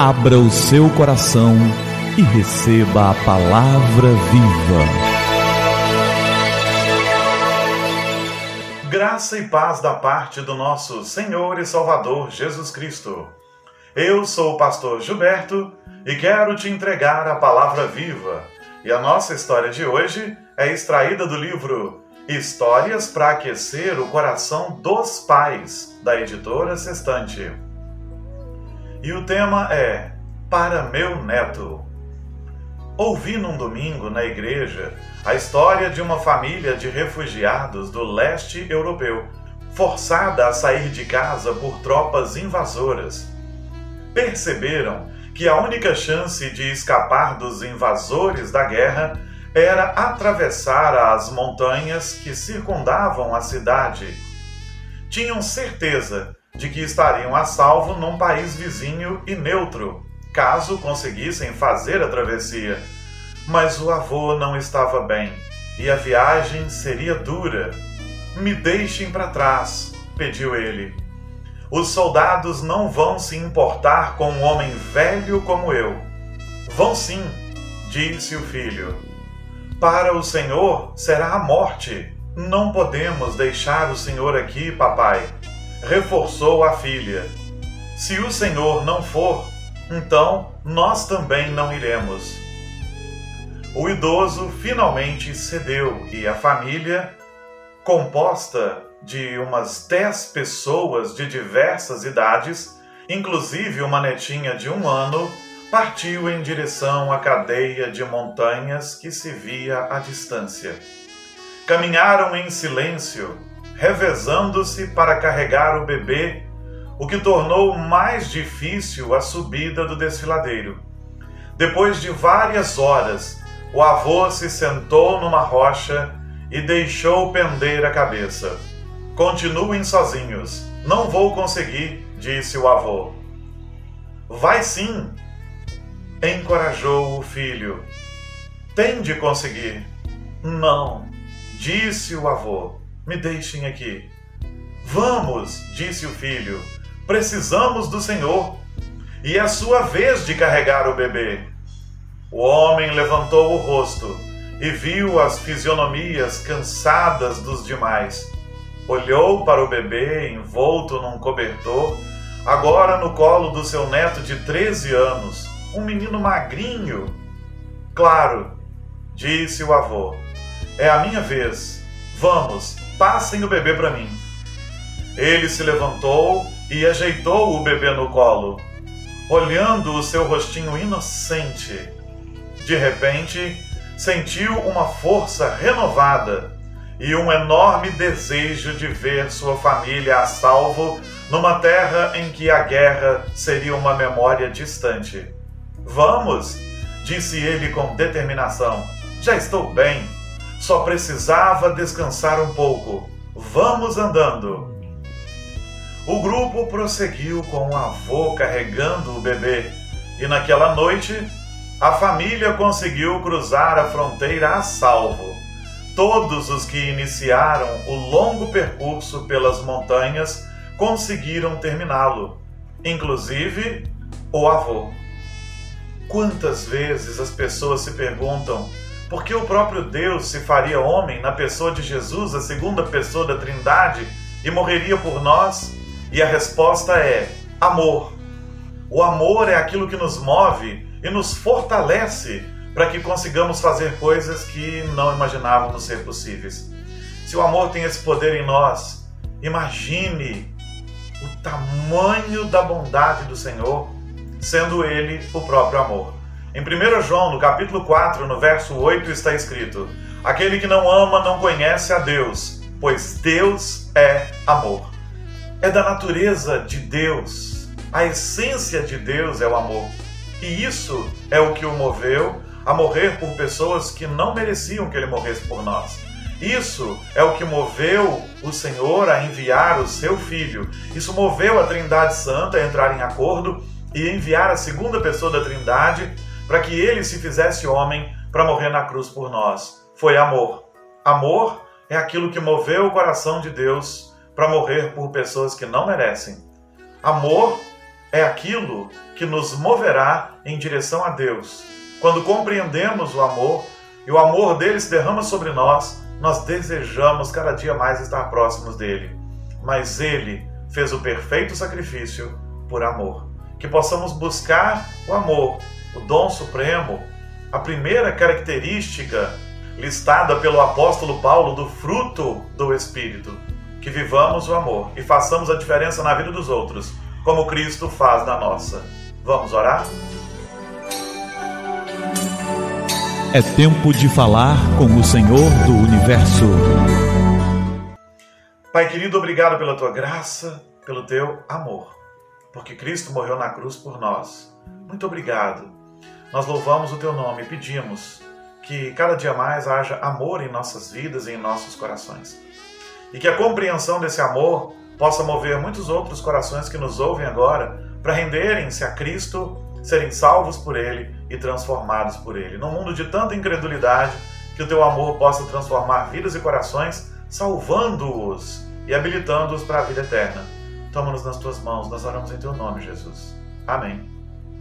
Abra o seu coração e receba a palavra viva. Graça e paz da parte do nosso Senhor e Salvador Jesus Cristo. Eu sou o pastor Gilberto e quero te entregar a palavra viva. E a nossa história de hoje é extraída do livro Histórias para aquecer o coração dos pais, da editora Sextante. E o tema é Para meu neto. Ouvi num domingo na igreja a história de uma família de refugiados do leste europeu, forçada a sair de casa por tropas invasoras. Perceberam que a única chance de escapar dos invasores da guerra era atravessar as montanhas que circundavam a cidade. Tinham certeza de que estariam a salvo num país vizinho e neutro, caso conseguissem fazer a travessia. Mas o avô não estava bem e a viagem seria dura. Me deixem para trás, pediu ele. Os soldados não vão se importar com um homem velho como eu. Vão sim, disse o filho. Para o Senhor será a morte. Não podemos deixar o Senhor aqui, papai reforçou a filha: Se o Senhor não for, então nós também não iremos. O idoso finalmente cedeu e a família, composta de umas dez pessoas de diversas idades, inclusive uma netinha de um ano, partiu em direção à cadeia de montanhas que se via à distância. Caminharam em silêncio revezando-se para carregar o bebê, o que tornou mais difícil a subida do desfiladeiro. Depois de várias horas, o avô se sentou numa rocha e deixou pender a cabeça. Continuem sozinhos. Não vou conseguir, disse o avô. Vai sim, encorajou o filho. Tem de conseguir. Não, disse o avô. Me deixem aqui. Vamos, disse o filho. Precisamos do Senhor. E é a sua vez de carregar o bebê. O homem levantou o rosto e viu as fisionomias cansadas dos demais. Olhou para o bebê envolto num cobertor, agora no colo do seu neto de 13 anos, um menino magrinho. Claro, disse o avô, é a minha vez. Vamos, Passem o bebê para mim. Ele se levantou e ajeitou o bebê no colo, olhando o seu rostinho inocente. De repente, sentiu uma força renovada e um enorme desejo de ver sua família a salvo numa terra em que a guerra seria uma memória distante. Vamos, disse ele com determinação. Já estou bem. Só precisava descansar um pouco. Vamos andando. O grupo prosseguiu com o avô carregando o bebê, e naquela noite a família conseguiu cruzar a fronteira a salvo. Todos os que iniciaram o longo percurso pelas montanhas conseguiram terminá-lo, inclusive o avô. Quantas vezes as pessoas se perguntam porque o próprio Deus se faria homem na pessoa de Jesus, a segunda pessoa da Trindade, e morreria por nós? E a resposta é: amor. O amor é aquilo que nos move e nos fortalece para que consigamos fazer coisas que não imaginávamos ser possíveis. Se o amor tem esse poder em nós, imagine o tamanho da bondade do Senhor, sendo Ele o próprio amor. Em 1 João, no capítulo 4, no verso 8, está escrito: Aquele que não ama não conhece a Deus, pois Deus é amor. É da natureza de Deus, a essência de Deus é o amor. E isso é o que o moveu a morrer por pessoas que não mereciam que ele morresse por nós. Isso é o que moveu o Senhor a enviar o seu Filho. Isso moveu a Trindade Santa a entrar em acordo e enviar a segunda pessoa da Trindade para que ele se fizesse homem para morrer na cruz por nós. Foi amor. Amor é aquilo que moveu o coração de Deus para morrer por pessoas que não merecem. Amor é aquilo que nos moverá em direção a Deus. Quando compreendemos o amor e o amor dele se derrama sobre nós, nós desejamos cada dia mais estar próximos dele. Mas ele fez o perfeito sacrifício por amor. Que possamos buscar o amor, o dom supremo, a primeira característica listada pelo apóstolo Paulo do fruto do Espírito. Que vivamos o amor e façamos a diferença na vida dos outros, como Cristo faz na nossa. Vamos orar? É tempo de falar com o Senhor do Universo. Pai querido, obrigado pela tua graça, pelo teu amor, porque Cristo morreu na cruz por nós. Muito obrigado. Nós louvamos o teu nome e pedimos que cada dia mais haja amor em nossas vidas e em nossos corações. E que a compreensão desse amor possa mover muitos outros corações que nos ouvem agora para renderem-se a Cristo serem salvos por Ele e transformados por Ele. Num mundo de tanta incredulidade, que o teu amor possa transformar vidas e corações, salvando-os e habilitando-os para a vida eterna. Toma-nos nas tuas mãos, nós oramos em teu nome, Jesus. Amém.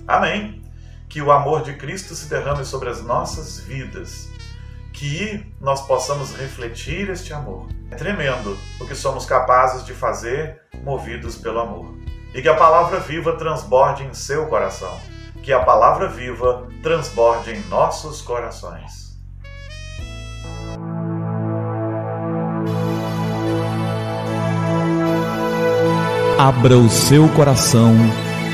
Amém. Que o amor de Cristo se derrame sobre as nossas vidas, que nós possamos refletir este amor. É tremendo o que somos capazes de fazer movidos pelo amor e que a palavra viva transborde em seu coração, que a palavra viva transborde em nossos corações. Abra o seu coração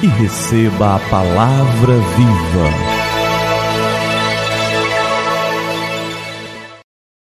e receba a palavra viva.